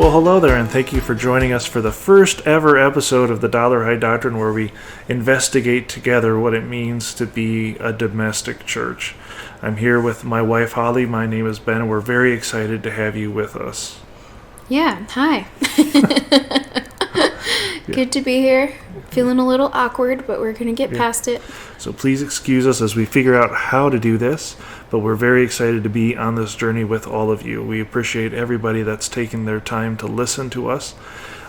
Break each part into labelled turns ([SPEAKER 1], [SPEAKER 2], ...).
[SPEAKER 1] Well, hello there, and thank you for joining us for the first ever episode of the Dollarhide Doctrine, where we investigate together what it means to be a domestic church. I'm here with my wife Holly. My name is Ben, and we're very excited to have you with us.
[SPEAKER 2] Yeah, hi. Good to be here. Feeling a little awkward, but we're going to get past it.
[SPEAKER 1] So please excuse us as we figure out how to do this, but we're very excited to be on this journey with all of you. We appreciate everybody that's taken their time to listen to us.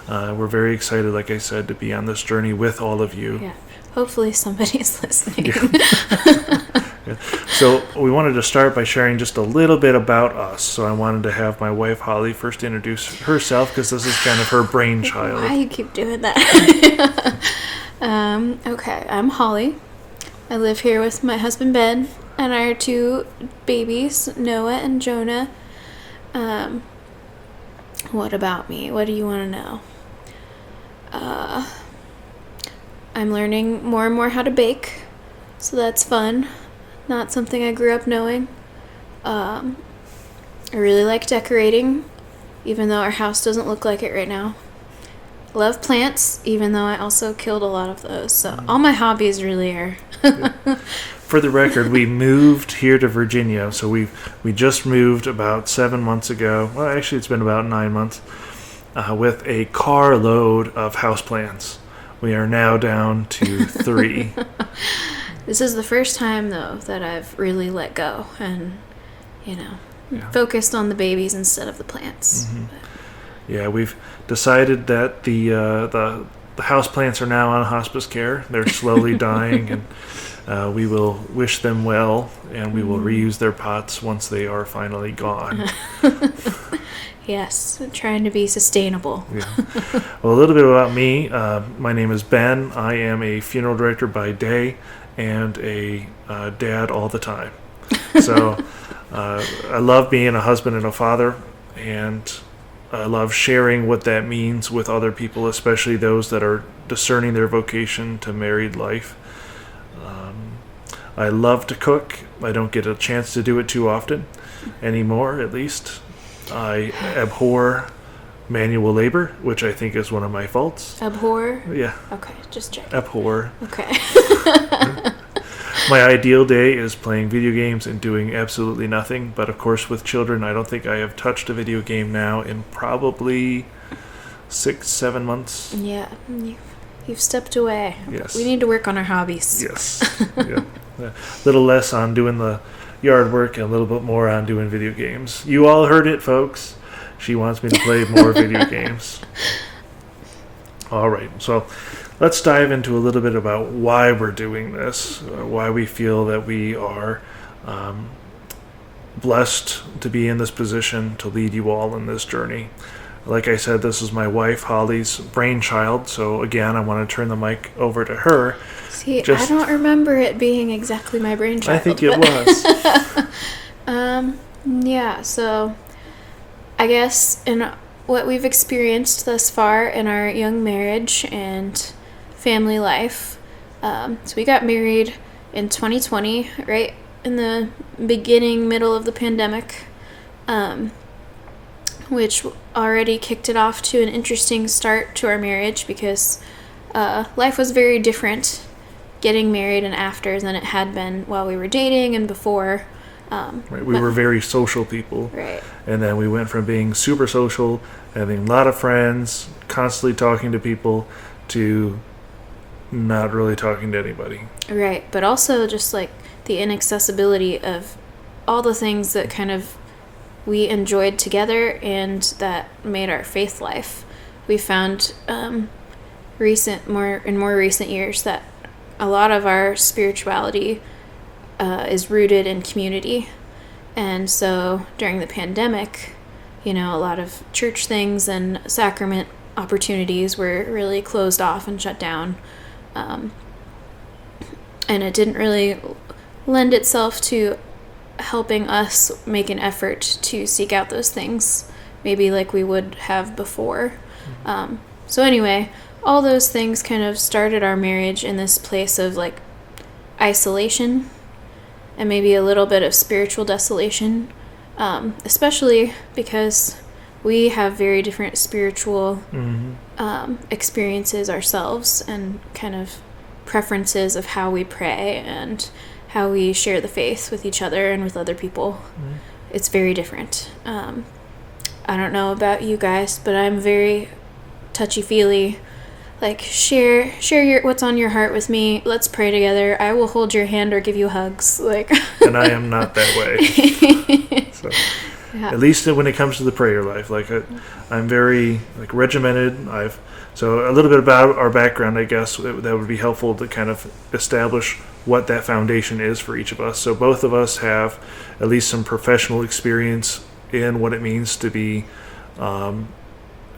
[SPEAKER 1] Uh, we're very excited, like I said, to be on this journey with all of you.
[SPEAKER 2] Yeah. Hopefully somebody's listening.
[SPEAKER 1] So we wanted to start by sharing just a little bit about us. So I wanted to have my wife Holly first introduce herself because this is kind of her brainchild.
[SPEAKER 2] Why you keep doing that? um, okay, I'm Holly. I live here with my husband Ben and our two babies, Noah and Jonah. Um, what about me? What do you want to know? Uh, I'm learning more and more how to bake, so that's fun. Not something I grew up knowing. Um, I really like decorating, even though our house doesn't look like it right now. Love plants, even though I also killed a lot of those. So all my hobbies really are.
[SPEAKER 1] For the record, we moved here to Virginia, so we we just moved about seven months ago. Well, actually, it's been about nine months uh, with a carload of houseplants. We are now down to three.
[SPEAKER 2] This is the first time though that I've really let go and, you know,
[SPEAKER 1] Yeah.
[SPEAKER 2] focused on the babies instead of the plants.
[SPEAKER 1] Yeah, we've decided that the uh, the the houseplants are now on hospice care. They're slowly dying, and uh, we will wish them well, and we will reuse their pots once they are finally gone.
[SPEAKER 2] Yes, trying to be sustainable.
[SPEAKER 1] Yeah. Well, a little bit about me. Uh, my name is Ben. I am a funeral director by day and a uh, dad all the time. So uh, I love being a husband and a father, and I love sharing what that means with other people, especially those that are discerning their vocation to married life. Um, I love to cook. I don't get a chance to do it too often anymore, at least. I abhor manual labor, which I think is one of my faults.
[SPEAKER 2] Abhor?
[SPEAKER 1] Yeah,
[SPEAKER 2] Okay, just check.
[SPEAKER 1] abhor.
[SPEAKER 2] Okay.
[SPEAKER 1] My ideal day is playing video games and doing absolutely nothing. But of course, with children, I don't think I have touched a video game now in probably six, seven months.
[SPEAKER 2] yeah, you, you've stepped away.
[SPEAKER 1] Yes.
[SPEAKER 2] We need to work on our hobbies.
[SPEAKER 1] Yes. yeah. A little less on doing the yard work and a little bit more on doing video games. You all heard it, folks. She wants me to play more video games. All right. So let's dive into a little bit about why we're doing this, uh, why we feel that we are um, blessed to be in this position to lead you all in this journey. Like I said, this is my wife Holly's brainchild. So again, I want to turn the mic over to her.
[SPEAKER 2] See,
[SPEAKER 1] Just-
[SPEAKER 2] I don't remember it being exactly my brainchild.
[SPEAKER 1] I think it was.
[SPEAKER 2] Um, yeah, so I guess in what we've experienced thus far in our young marriage and family life, um, so we got married in 2020, right in the beginning, middle of the pandemic, um, which already kicked it off to an interesting start to our marriage because uh, life was very different getting married and after than it had been while we were dating and before. Um,
[SPEAKER 1] Right, we
[SPEAKER 2] but-
[SPEAKER 1] were very social people,
[SPEAKER 2] right.
[SPEAKER 1] and then we went from being super social, having a lot of friends, constantly talking to people, to not really talking to anybody.
[SPEAKER 2] Right, but also just like the inaccessibility of all the things that kind of we enjoyed together and that made our faith life. We found um, recent, more in more recent years, that a lot of our spirituality uh, is rooted in community, and so during the pandemic, you know, a lot of church things and sacrament opportunities were really closed off and shut down. Um, and it didn't really lend itself to helping us make an effort to seek out those things, maybe like we would have before. Um, so, anyway, all those things kind of started our marriage in this place of like isolation and maybe a little bit of spiritual desolation, um, especially because we have very different spiritual
[SPEAKER 1] hmm
[SPEAKER 2] um, experiences ourselves and kind of preferences of how we pray and how we share the faith with each other and with other people.
[SPEAKER 1] Mhm.
[SPEAKER 2] It's very different. Um, I don't know about you guys, but I'm very touchy feely. Like share share your what's on your heart with me. Let's pray together. I will hold your hand or give you hugs. Like
[SPEAKER 1] and I am not that way. So,
[SPEAKER 2] yeah.
[SPEAKER 1] at least when it comes to the prayer life, like I, I'm very like regimented. I've so a little bit about our background, I guess that, would be helpful to kind of establish what that foundation is for each of us. So both of us have at least some professional experience in what it means to be. Um,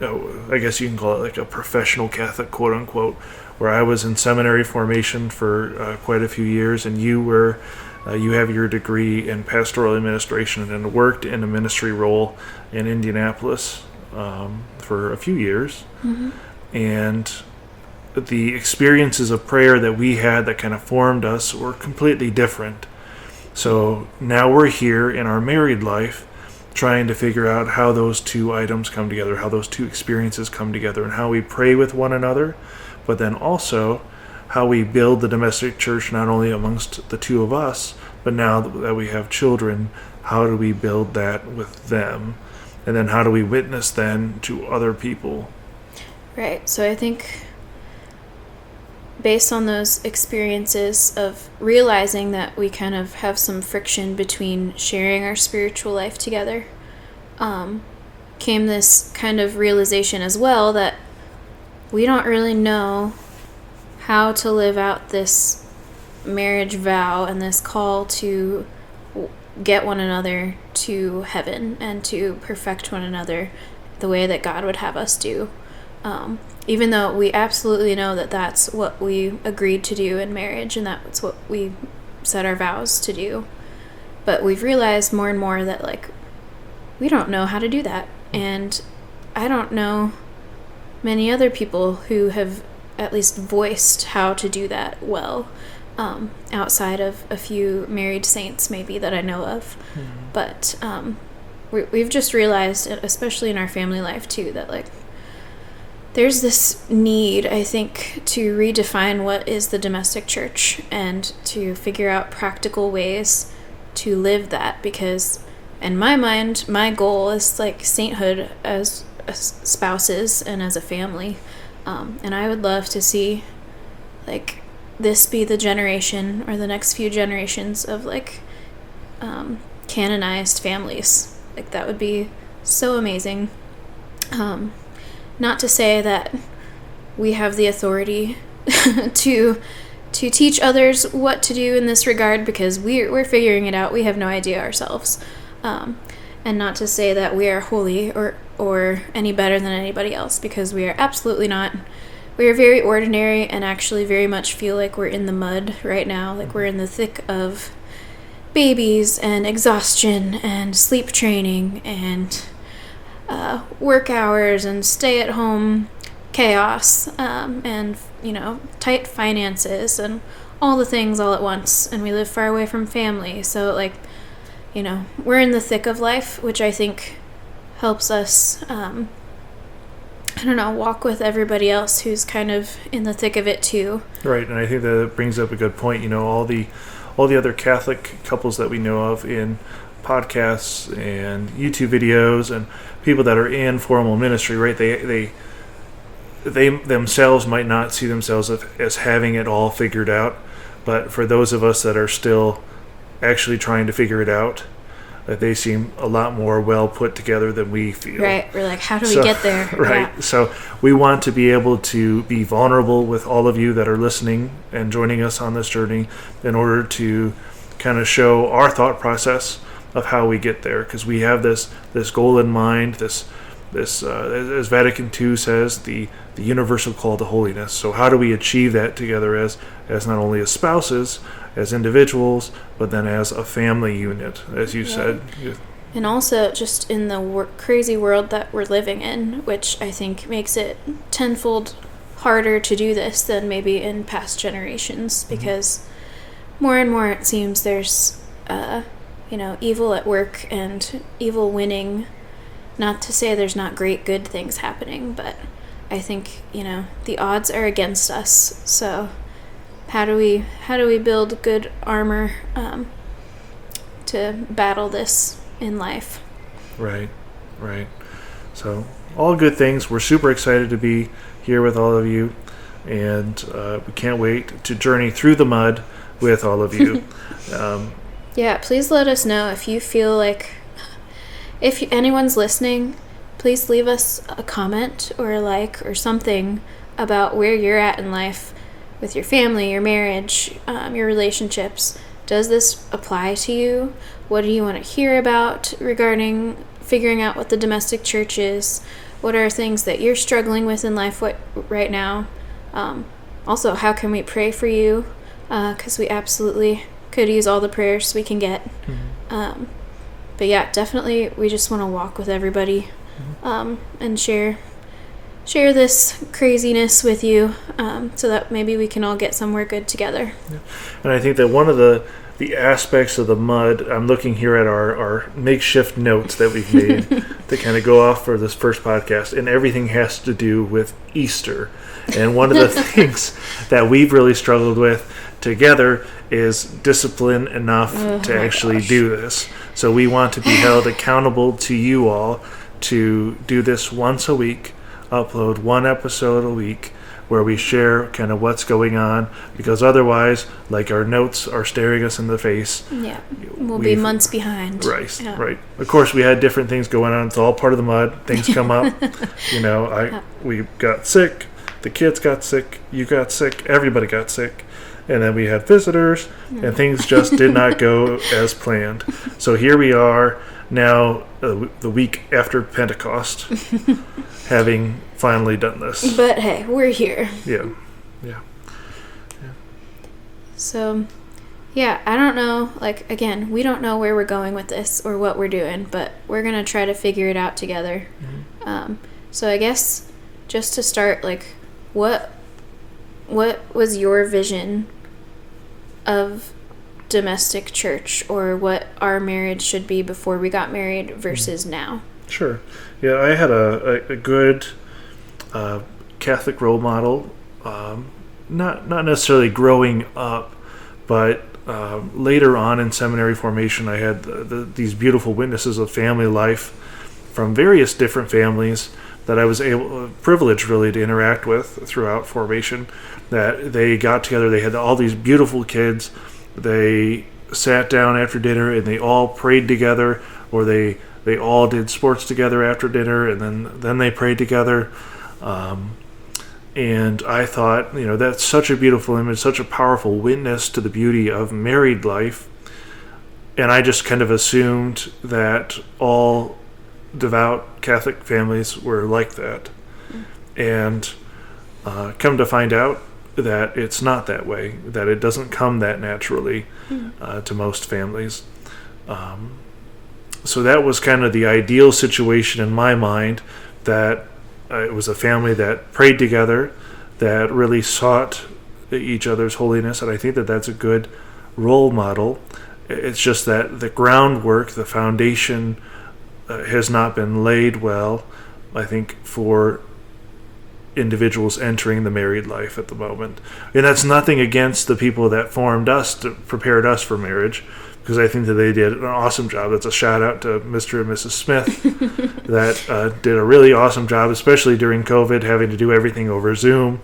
[SPEAKER 1] I guess you can call it like a professional Catholic, quote unquote, where I was in seminary formation for uh, quite a few years, and you were, uh, you have your degree in pastoral administration and worked in a ministry role in Indianapolis um, for a few years.
[SPEAKER 2] Mhm.
[SPEAKER 1] And the experiences of prayer that we had that kind of formed us were completely different. So now we're here in our married life trying to figure out how those two items come together, how those two experiences come together, and how we pray with one another, but then also how we build the domestic church not only amongst the two of us, but now that we have children, how do we build that with them? And then how do we witness then to other people?
[SPEAKER 2] Right. So I think based on those experiences of realizing that we kind of have some friction between sharing our spiritual life together, um, came this kind of realization as well that we don't really know how to live out this marriage vow and this call to get one another to heaven and to perfect one another the way that God would have us do. Um, even though we absolutely know that that's what we agreed to do in marriage and that's what we set our vows to do. But we've realized more and more that, like, we don't know how to do that. And I don't know many other people who have at least voiced how to do that well, um, outside of a few married saints, maybe, that I know of. But um, we, we've just realized, especially in our family life too, that like there's this need, I think, to redefine what is the domestic church and to figure out practical ways to live that. Because, in my mind, my goal is like sainthood as, as spouses and as a family. Um, and I would love to see like this be the generation or the next few generations of like um, canonized families. Like that would be so amazing. Um, not to say that we have the authority to to teach others what to do in this regard because we're we're figuring it out. We have no idea ourselves. Um, and not to say that we are holy or or any better than anybody else because we are absolutely not. We are very ordinary and actually very much feel like we're in the mud right now, like we're in the thick of babies and exhaustion and sleep training and uh, work hours and stay at home chaos um, and you know tight finances and all the things all at once and we live far away from family so like you know we're in the thick of life which i think helps us um, i don't know walk with everybody else who's kind of in the thick of it too
[SPEAKER 1] Right, and I think that brings up a good point. You know, all the all the other Catholic couples that we know of in podcasts and YouTube videos and people that are in formal ministry, right? They they they themselves might not see themselves as, as having it all figured out, but for those of us that are still actually trying to figure it out, that they seem a lot more well put together than we feel.
[SPEAKER 2] right we're like how do we get there
[SPEAKER 1] right.
[SPEAKER 2] Yeah.
[SPEAKER 1] So we want to be able to be vulnerable with all of you that are listening and joining us on this journey in order to kind of show our thought process of how we get there because we have this this goal in mind this this uh, as Vatican II says the the universal call to holiness. So how do we achieve that together as as not only as spouses as individuals but then as a family unit as you
[SPEAKER 2] Right.
[SPEAKER 1] said?
[SPEAKER 2] And also, just in the wor- crazy world that we're living in, which I think makes it tenfold harder to do this than maybe in past generations, because more and more it seems there's, uh, you know, evil at work and evil winning not to say there's not great good things happening, but I think you know the odds are against us. So how do we how do we build good armor um, to battle this in life?
[SPEAKER 1] Right, right. So all good things. We're super excited to be here with all of you, and uh, we can't wait to journey through the mud with all of you. um,
[SPEAKER 2] Yeah, please let us know if you feel like if anyone's listening, please leave us a comment or a like or something about where you're at in life with your family, your marriage, um, your relationships. Does this apply to you? What do you want to hear about regarding figuring out what the domestic church is? What are things that you're struggling with in life what, right now? Um, also, how can we pray for you? Because we absolutely could use all the prayers we can get. Um, but yeah, definitely, we just want to walk with everybody um, and share share this craziness with you, um, so that maybe we can all get somewhere good together.
[SPEAKER 1] And I think that one of the the aspects of the mud, I'm looking here at our, our makeshift notes that we've made to kind of go off for this first podcast, and everything has to do with Easter. And one of the things that we've really struggled with together is discipline enough to actually
[SPEAKER 2] gosh.
[SPEAKER 1] do this. So we want to be held accountable to you all to do this once a week, upload one episode a week where we share kind of what's going on because otherwise like our notes are staring us in the face.
[SPEAKER 2] Yeah, we'll be months behind.
[SPEAKER 1] right
[SPEAKER 2] Yeah.
[SPEAKER 1] right. Of course we had different things going on. It's all part of the mud. Things come up. You know i we got sick. The kids got sick. You got sick. Everybody got sick and then we had visitors and things just did not go as planned so here we are now uh, the week after pentecost having finally done this
[SPEAKER 2] But hey, we're here.
[SPEAKER 1] yeah yeah yeah.
[SPEAKER 2] So, yeah, I don't know. Like, again, we don't know where we're going with this or what we're doing, but we're going to try to figure it out together. Um, so, I guess just to start, like, what what was your vision of domestic church or what our marriage should be before we got married versus now?
[SPEAKER 1] Sure. Yeah, I had a, a, a good uh, Catholic role model. Um, not not necessarily growing up, but um, later on in seminary formation, I had the, the, these beautiful witnesses of family life from various different families that I was able, privileged really to interact with throughout formation. That they got together, they had all these beautiful kids. They sat down after dinner and they all prayed together, or they they all did sports together after dinner, and then then they prayed together. Um, and I thought, you know, that's such a beautiful image, such a powerful witness to the beauty of married life. And I just kind of assumed that all devout Catholic families were like that. And uh, come to find out that it's not that way, that it doesn't come that naturally uh, to most families. Um, so that was kind of the ideal situation in my mind that uh, it was a family that prayed together, that really sought each other's holiness, and I think that that's a good role model. It's just that the groundwork, the foundation, has not been laid well. I think for individuals entering the married life at the moment, and that's nothing against the people that formed us, to, prepared us for marriage, because I think that they did an awesome job. That's a shout out to Mr. and Mrs. Smith that uh, did a really awesome job, especially during COVID, having to do everything over Zoom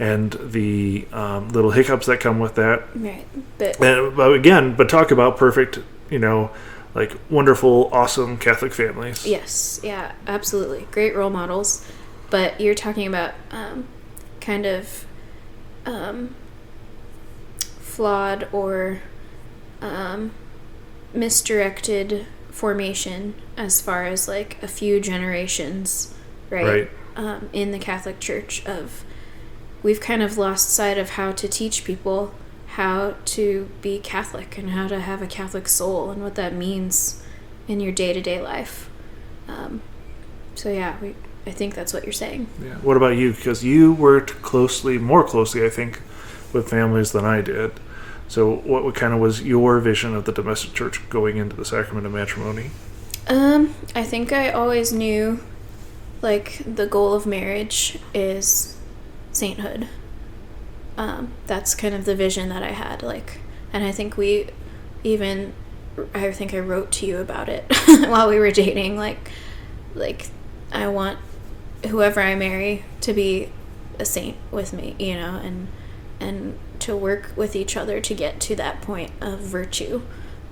[SPEAKER 1] and the um, little hiccups that come with that.
[SPEAKER 2] Right. But
[SPEAKER 1] And, but again, but talk about perfect, you know, like wonderful, awesome Catholic families.
[SPEAKER 2] Yes, yeah, absolutely. Great role models. But you're talking about um, kind of um, flawed or um, misdirected formation as far as like a few generations, right?
[SPEAKER 1] Right.
[SPEAKER 2] Um, in the Catholic Church of we've kind of lost sight of how to teach people how to be Catholic and how to have a Catholic soul and what that means in your day to day life. Um, so yeah, we, I think that's what you're saying.
[SPEAKER 1] Yeah. What about you? Because you worked closely, more closely, I think, with families than I did. So, what, what kind of was your vision of the domestic church going into the sacrament of matrimony?
[SPEAKER 2] Um, I think I always knew, like, the goal of marriage is sainthood. Um, that's kind of the vision that I had, like, and I think we even, I think I wrote to you about it while we were dating, like, like, I want whoever I marry to be a saint with me, you know, and and to work with each other to get to that point of virtue.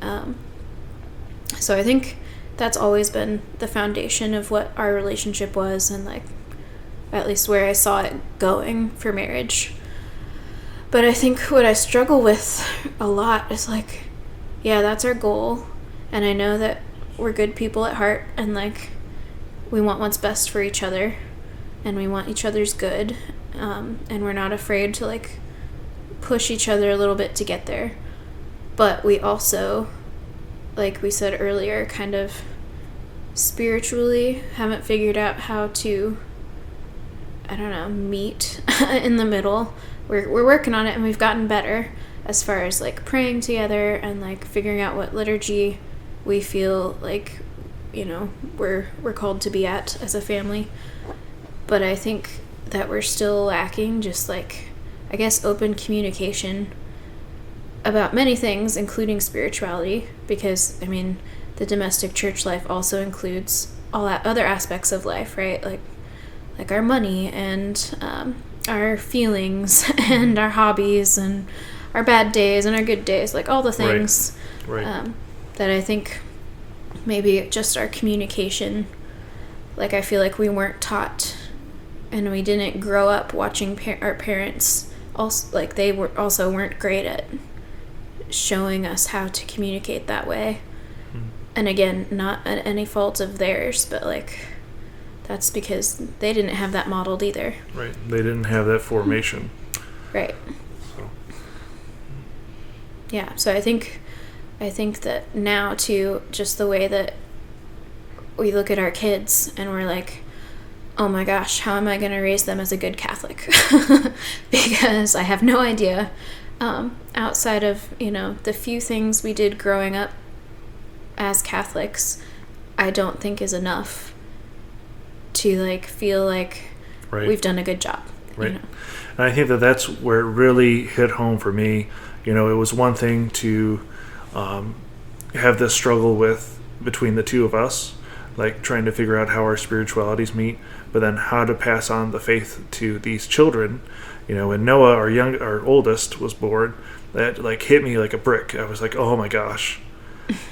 [SPEAKER 2] Um, so I think that's always been the foundation of what our relationship was, and like at least where I saw it going for marriage. But I think what I struggle with a lot is like, yeah, that's our goal, and I know that we're good people at heart, and like we want what's best for each other and we want each other's good um, and we're not afraid to like push each other a little bit to get there. But we also like we said earlier kind of spiritually haven't figured out how to i don't know meet in the middle we're, we're working on it and we've gotten better as far as like praying together and like figuring out what liturgy we feel like you know we're we're called to be at as a family. But i think that we're still lacking just like i guess open communication about many things including spirituality because i mean the domestic church life also includes all that other aspects of life right? Like like our money and um, our feelings and our hobbies and our bad days and our good days like all the things
[SPEAKER 1] Right.
[SPEAKER 2] um, that i think maybe just our communication like i feel like we weren't taught and we didn't grow up watching par- our parents also like they were also weren't great at showing us how to communicate that way. And again not at any fault of theirs but like that's because they didn't have that modeled either.
[SPEAKER 1] Right. They didn't have that formation.
[SPEAKER 2] right.
[SPEAKER 1] So.
[SPEAKER 2] Yeah so i think i think that now too just the way that we look at our kids and we're like oh my gosh how am i going to raise them as a good catholic? Because i have no idea. Um, outside of you know the few things we did growing up as catholics i don't think is enough to like feel like
[SPEAKER 1] right.
[SPEAKER 2] we've done a good job you
[SPEAKER 1] Right.
[SPEAKER 2] know?
[SPEAKER 1] And I think that that's where it really hit home for me. You know, it was one thing to um, have this struggle with between the two of us, like trying to figure out how our spiritualities meet, but then how to pass on the faith to these children. You know, when Noah, our young, our oldest, was born, that like hit me like a brick. I was like, oh my gosh.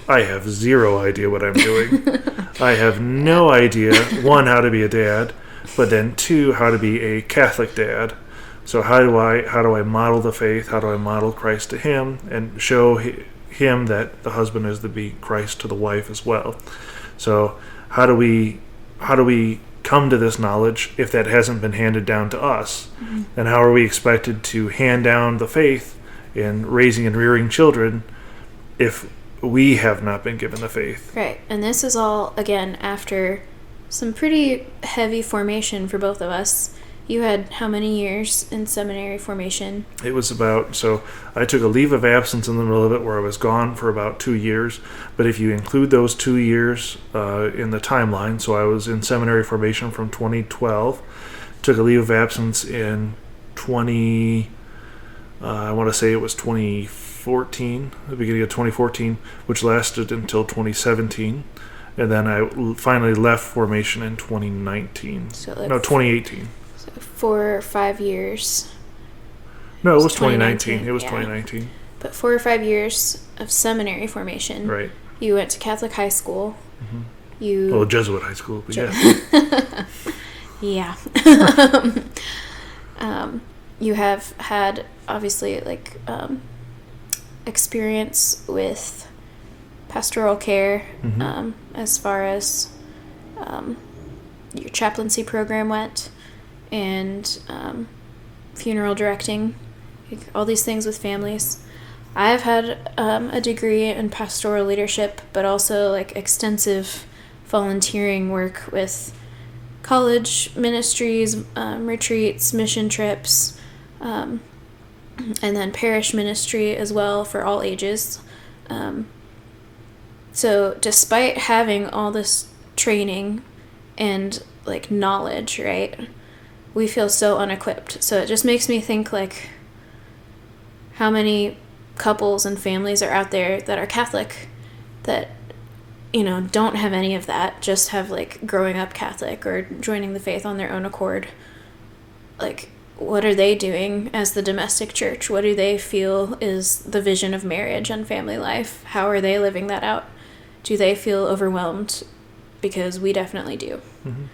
[SPEAKER 1] I have zero idea what I'm doing. I have no idea, one, how to be a dad, but then two, how to be a Catholic dad. So how do I how do I model the faith? How do I model Christ to him and show him that the husband is to be Christ to the wife as well? So how do we how do we come to this knowledge if that hasn't been handed down to us? Mm-hmm. And how are we expected to hand down the faith in raising and rearing children if we have not been given the faith?
[SPEAKER 2] Right. And this is all, again, after some pretty heavy formation for both of us. You had how many years in seminary formation?
[SPEAKER 1] It was about so I took a leave of absence in the middle of it where I was gone for about two years. But if you include those two years uh, in the timeline, so I was in seminary formation from 2012, took a leave of absence in 20. Uh, I want to say it was 2014, the beginning of 2014, which lasted until 2017, and then I finally left formation in 2019.
[SPEAKER 2] So
[SPEAKER 1] No, 2018.
[SPEAKER 2] so four or five years.
[SPEAKER 1] No, it was 2019.
[SPEAKER 2] 2019,
[SPEAKER 1] It was
[SPEAKER 2] yeah.
[SPEAKER 1] 2019.
[SPEAKER 2] But four or five years of seminary formation.
[SPEAKER 1] Right.
[SPEAKER 2] You went to Catholic high school.
[SPEAKER 1] Mhm.
[SPEAKER 2] You
[SPEAKER 1] Well, Jesuit high school, but
[SPEAKER 2] Je-
[SPEAKER 1] yeah.
[SPEAKER 2] yeah. um, you have had obviously like um, experience with pastoral care
[SPEAKER 1] Mhm.
[SPEAKER 2] um, as far as um, your chaplaincy program went and um, funeral directing, like, all these things with families. I've had um, a degree in pastoral leadership, but also like extensive volunteering work with college ministries, um, retreats, mission trips, um, and then parish ministry as well for all ages. Um, So, despite having all this training and like knowledge, right? We feel so unequipped. So it just makes me think like how many couples and families are out there that are Catholic that you know don't have any of that just have like growing up catholic or joining the faith on their own accord like what are they doing as the domestic church? What do they feel is the vision of marriage and family life? How are they living that out? Do they feel overwhelmed? Because we definitely do.
[SPEAKER 1] Mm-hmm.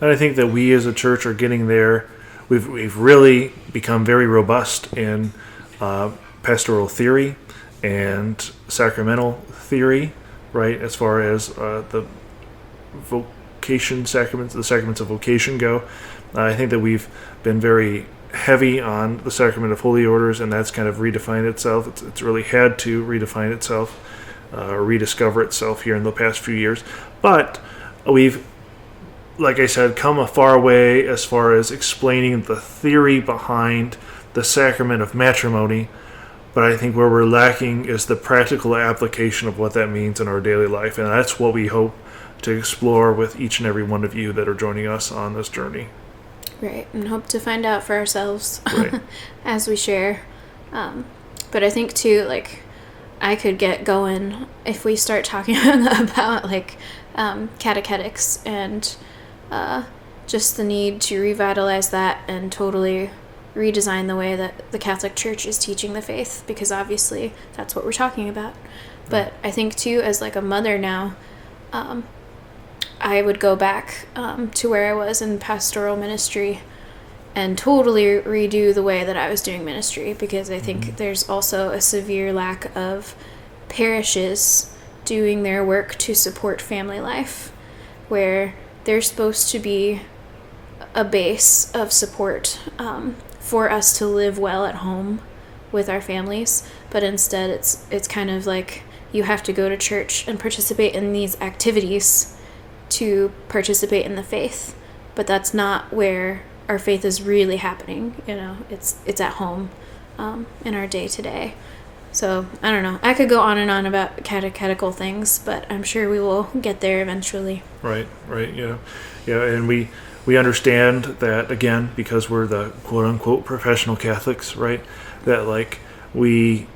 [SPEAKER 1] and i think that we as a church are getting there. We've, we've really become very robust in uh, pastoral theory and sacramental theory right? As far as uh, the vocation sacraments, the sacraments of vocation go, I think that we've been very heavy on the sacrament of holy orders, and that's kind of redefined itself. It's, it's really had to redefine itself, uh, rediscover itself here in the past few years. But we've, like I said, come a far way as far as explaining the theory behind the sacrament of matrimony but I think where we're lacking is the practical application of what that means in our daily life. And that's what we hope to explore with each and every one of you that are joining us on this journey.
[SPEAKER 2] Right, and hope to find out for ourselves right. as we share. Um, but I think too, like, I could get going if we start talking about like um, catechetics and uh, just the need to revitalize that and totally redesign the way that the Catholic Church is teaching the faith because obviously that's what we're talking about. But I think too, as like a mother now, um, I would go back um, to where I was in pastoral ministry and totally redo the way that I was doing ministry because I think mm-hmm. there's also a severe lack of parishes doing their work to support family life where they're supposed to be a base of support um, for us to live well at home with our families, but instead it's it's kind of like you have to go to church and participate in these activities to participate in the faith. But that's not where our faith is really happening. You know, it's it's at home, um, in our day to day. So I don't know. I could go on and on about catechetical things, but I'm sure we will get there eventually.
[SPEAKER 1] Right. Right. Yeah. Yeah. And we we understand that again because we're the quote unquote professional Catholics, right? That like we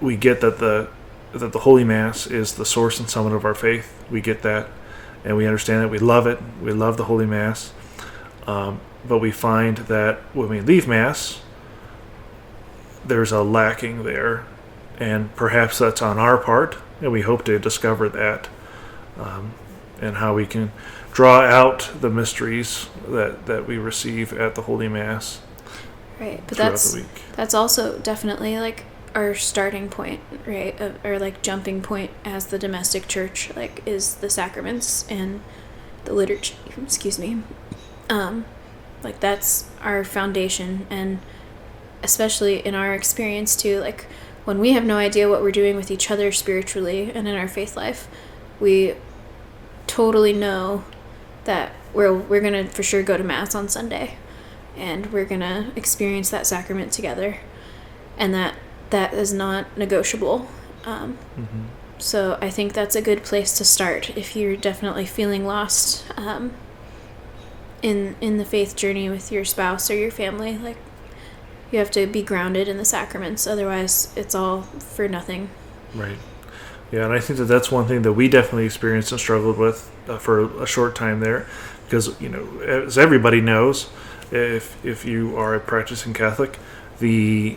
[SPEAKER 1] we get that the that the Holy Mass is the source and summit of our faith. We get that, and we understand that we love it. We love the Holy Mass, um, but we find that when we leave Mass, there's a lacking there, and perhaps that's on our part, and we hope to discover that, um, and how we can draw out the mysteries that, that we receive at the Holy Mass.
[SPEAKER 2] Right, but that's that's also definitely like our starting point, right? or like jumping point as the domestic church, like is the sacraments and the liturgy. Excuse me. Um, like that's our foundation, and especially in our experience too, like when we have no idea what we're doing with each other spiritually and in our faith life, we totally know that we're we're gonna for sure go to mass on Sunday, and we're gonna experience that sacrament together, and that that is not negotiable. Um, mm-hmm. So I think that's a good place to start if you're definitely feeling lost um, in in the faith journey with your spouse or your family. Like you have to be grounded in the sacraments, otherwise it's all for nothing.
[SPEAKER 1] Right. Yeah, and I think that that's one thing that we definitely experienced and struggled with uh, for a short time there, because you know, as everybody knows, if if you are a practicing Catholic, the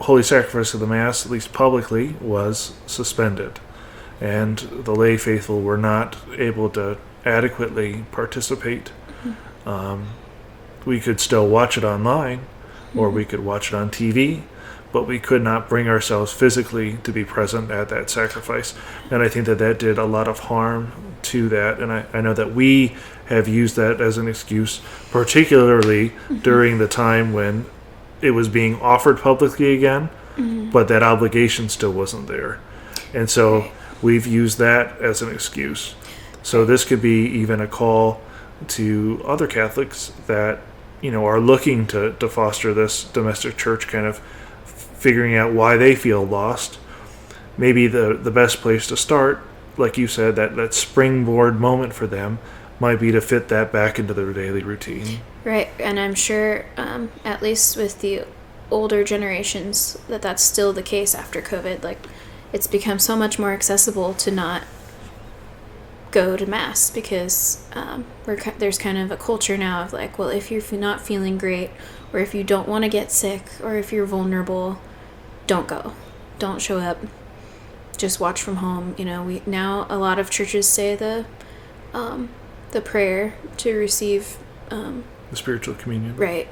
[SPEAKER 1] holy sacrifice of the Mass, at least publicly, was suspended, and the lay faithful were not able to adequately participate. Mm-hmm. Um, we could still watch it online, or mm-hmm. we could watch it on TV, but we could not bring ourselves physically to be present at that sacrifice. And I think that that did a lot of harm to that. And I, I know that we have used that as an excuse, particularly mm-hmm. during the time when it was being offered publicly again, mm-hmm. but that obligation still wasn't there. And so we've used that as an excuse. So this could be even a call to other Catholics that you know are looking to, to foster this domestic church kind of figuring out why they feel lost maybe the the best place to start, like you said, that that springboard moment for them might be to fit that back into their daily routine.
[SPEAKER 2] Right, and I'm sure, um, at least with the older generations, that that's still the case after COVID. Like, it's become so much more accessible to not go to mass because um, there's kind of a culture now of like, well, if you're not feeling great, or if you don't want to get sick, or if you're vulnerable, don't go, don't show up, just watch from home. You know, we now a lot of churches say the um, the prayer to receive um,
[SPEAKER 1] The spiritual communion.
[SPEAKER 2] Right.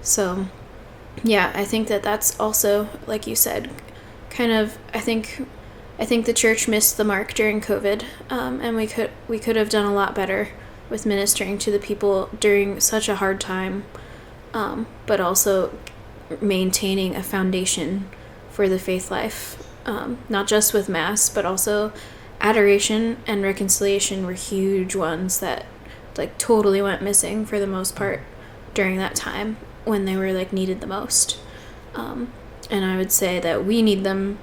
[SPEAKER 2] So, yeah, I think that that's also, like you said, kind of. I think, I think the church missed the mark during COVID, um, and we could we could have done a lot better with ministering to the people during such a hard time, um, but also maintaining a foundation for the faith life, um, not just with mass, but also adoration and reconciliation were huge ones that like totally went missing for the most part during that time when they were like needed the most. Um, and I would say that we need them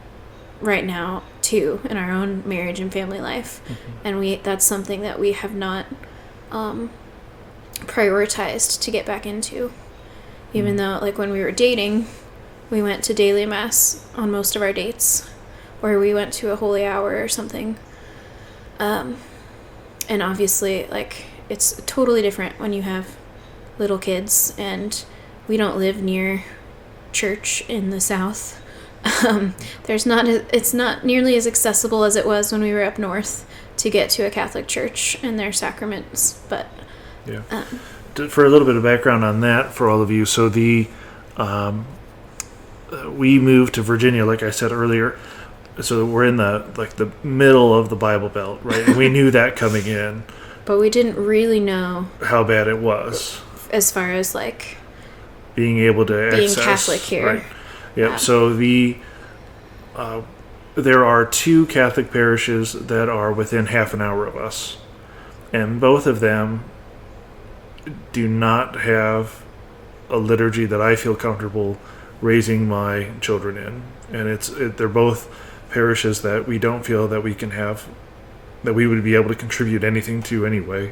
[SPEAKER 2] right now too in our own marriage and family life, and we that's something that we have not um, prioritized to get back into. Even
[SPEAKER 1] Mm.
[SPEAKER 2] though, like when we were dating, we went to daily mass on most of our dates, or we went to a holy hour or something. Um, and obviously, like it's totally different when you have little kids, and we don't live near church in the south. Um, there's not a, it's not nearly as accessible as it was when we were up north to get to a Catholic church and their sacraments. But
[SPEAKER 1] Yeah.
[SPEAKER 2] um,
[SPEAKER 1] For a little bit of background on that for all of you, so the um, we moved to Virginia, like I said earlier. So we're in the like the middle of the Bible Belt, right? And we knew that coming in
[SPEAKER 2] but we didn't really know
[SPEAKER 1] how bad it was
[SPEAKER 2] as far as like
[SPEAKER 1] being able to
[SPEAKER 2] being
[SPEAKER 1] access,
[SPEAKER 2] Catholic here.
[SPEAKER 1] Right. Yep.
[SPEAKER 2] Yeah.
[SPEAKER 1] So the uh, there are two Catholic parishes that are within half an hour of us, and both of them do not have a liturgy that I feel comfortable raising my children in, and it's it, they're both parishes that we don't feel that we can have that we would be able to contribute anything to anyway.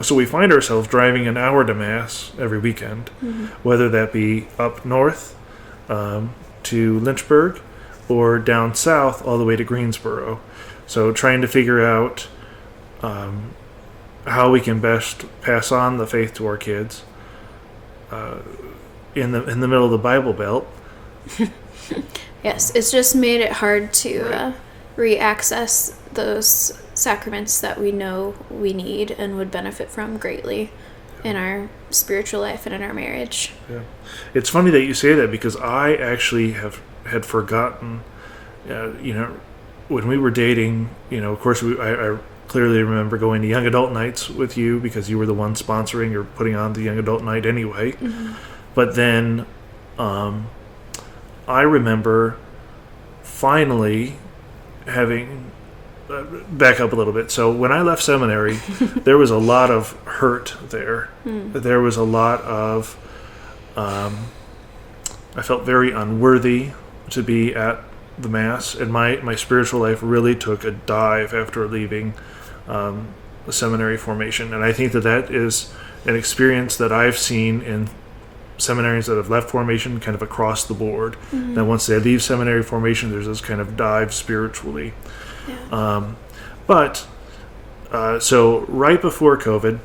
[SPEAKER 1] So we find ourselves driving an hour to mass every weekend, whether that be up north um, to Lynchburg or down south all the way to Greensboro. So trying to figure out um, how we can best pass on the faith to our kids uh, in the in the middle of the Bible Belt.
[SPEAKER 2] Yes, it's just made it hard to uh, re-access those sacraments that we know we need and would benefit from greatly in our spiritual life and in our marriage. Yeah.
[SPEAKER 1] It's funny that you say that because I actually have had forgotten. Uh, you know, when we were dating, you know, of course, we, I, I clearly remember going to young adult nights with you because you were the one sponsoring or putting on the young adult night anyway. But then, um, I remember finally having back up a little bit. So when I left seminary, there was a lot of hurt there. There was a lot of um, I felt very unworthy to be at the mass, and my my spiritual life really took a dive after leaving um, the seminary formation. And I think that that is an experience that I've seen in seminaries that have left formation kind of across the board. That once they leave seminary formation, there's this kind of dive spiritually. Um, but uh, so right before COVID,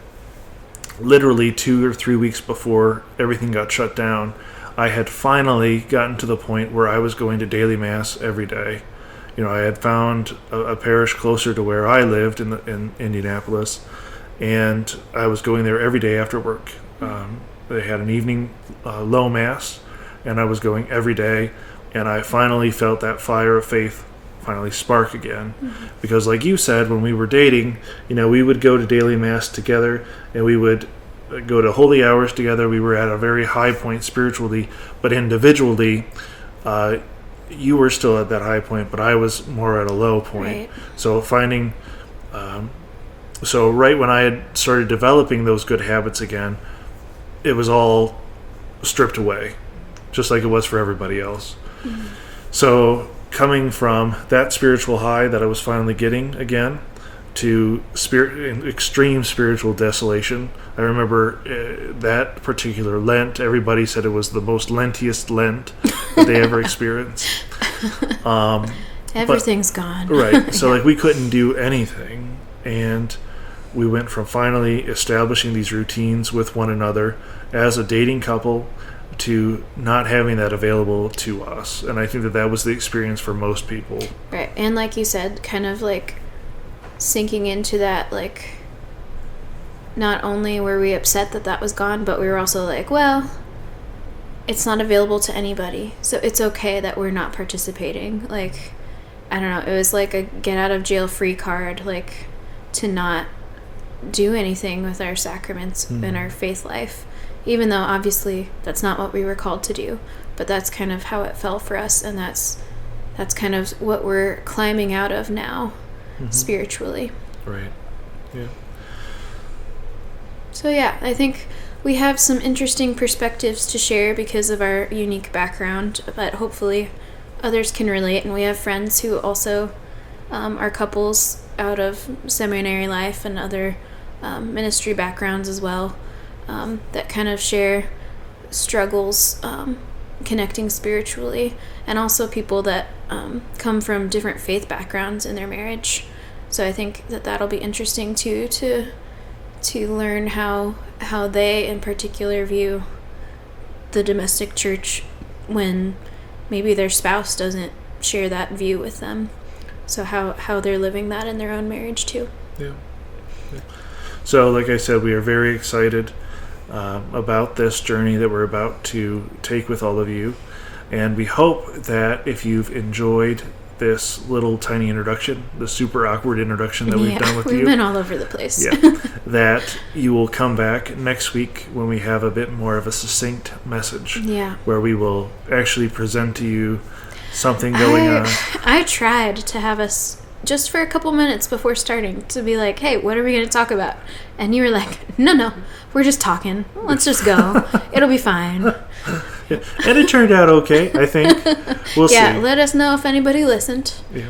[SPEAKER 1] literally two or three weeks before everything got shut down, I had finally gotten to the point where I was going to daily mass every day. You know, I had found a, a parish closer to where I lived in the, in Indianapolis, and I was going there every day after work. Um, they had an evening uh, low mass, and I was going every day, and I finally felt that fire of faith finally spark again. Because, like you said, when we were dating, you know, we would go to daily mass together, and we would go to holy hours together. We were at a very high point spiritually, but individually, uh, you were still at that high point, but I was more at a low point.
[SPEAKER 2] Right.
[SPEAKER 1] So finding, um, so right when I had started developing those good habits again, it was all stripped away, just like it was for everybody else. So coming from that spiritual high that I was finally getting again to spirit extreme spiritual desolation. I remember uh, that particular Lent. Everybody said it was the most lentiest Lent that they ever experienced. Um,
[SPEAKER 2] Everything's gone.
[SPEAKER 1] right. So like we couldn't do anything, and we went from finally establishing these routines with one another as a dating couple to not having that available to us. And I think that that was the experience for most people.
[SPEAKER 2] Right. And like you said, kind of like sinking into that, like, not only were we upset that that was gone, but we were also like, well, it's not available to anybody. So it's okay that we're not participating. Like, I don't know. It was like a get out of jail free card, like, to not do anything with our sacraments
[SPEAKER 1] Mhm.
[SPEAKER 2] and our faith life. Even though obviously that's not what we were called to do, but that's kind of how it fell for us, and that's that's kind of what we're climbing out of now
[SPEAKER 1] Mhm.
[SPEAKER 2] spiritually.
[SPEAKER 1] Right. Yeah.
[SPEAKER 2] So yeah, I think we have some interesting perspectives to share because of our unique background, but hopefully others can relate. And we have friends who also um, are couples out of seminary life and other um, ministry backgrounds as well um, that kind of share struggles um, connecting spiritually, and also people that um, come from different faith backgrounds in their marriage. So I think that that'll be interesting too to to learn how how they in particular view the domestic church when maybe their spouse doesn't share that view with them. So how how they're living that in their own marriage too.
[SPEAKER 1] Yeah. Yeah. So, like I said, we are very excited um, about this journey that we're about to take with all of you. And we hope that if you've enjoyed this little tiny introduction, the super awkward introduction that we've done with
[SPEAKER 2] we've
[SPEAKER 1] you,
[SPEAKER 2] been all over the place.
[SPEAKER 1] yeah, that you will come back next week when we have a bit more of a succinct message
[SPEAKER 2] yeah.
[SPEAKER 1] where we will actually present to you something going
[SPEAKER 2] I,
[SPEAKER 1] on.
[SPEAKER 2] I tried to have us just for a couple minutes before starting to be like, "Hey, what are we going to talk about?" And you were like, "No, no, we're just talking. Let's just go. It'll be fine."
[SPEAKER 1] Yeah. And it turned out okay, I think. We'll
[SPEAKER 2] yeah,
[SPEAKER 1] see.
[SPEAKER 2] let us know if anybody listened.
[SPEAKER 1] Yeah.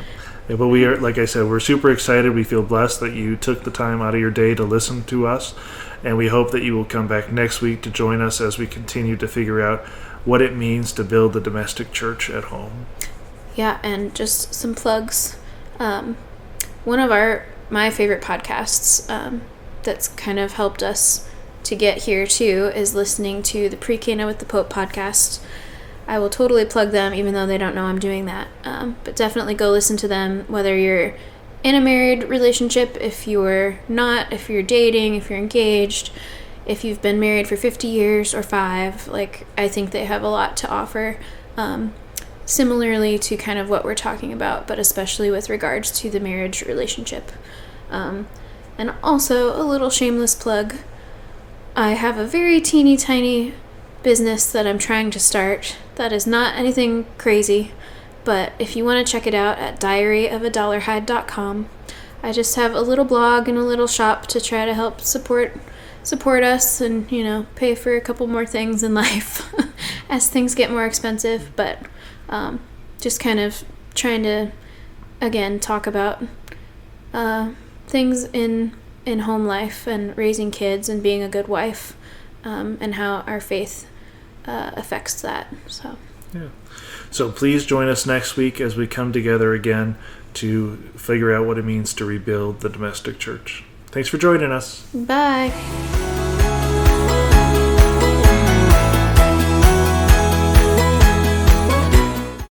[SPEAKER 1] Yeah, but we are, like I said, we're super excited. We feel blessed that you took the time out of your day to listen to us. And we hope that you will come back next week to join us as we continue to figure out what it means to build the domestic church at home.
[SPEAKER 2] Yeah, and just some plugs. Um, one of our my favorite podcasts um, that's kind of helped us to get here too is listening to the Pre-Cana with the Pope podcast. I will totally plug them, even though they don't know I'm doing that. Um, but definitely go listen to them, whether you're in a married relationship, if you're not, if you're dating, if you're engaged, if you've been married for 50 years or five. Like, I think they have a lot to offer. Um, similarly to kind of what we're talking about, but especially with regards to the marriage relationship. Um, and also, a little shameless plug I have a very teeny tiny business that I'm trying to start that is not anything crazy, but if you want to check it out at diaryofadollarhide.com, I just have a little blog and a little shop to try to help support support us and you know pay for a couple more things in life as things get more expensive but um, just kind of trying to again talk about uh, things in in home life and raising kids and being a good wife um, and how our faith uh, affects that so
[SPEAKER 1] Yeah. So please join us next week as we come together again to figure out what it means to rebuild the domestic church. Thanks for joining us.
[SPEAKER 2] bye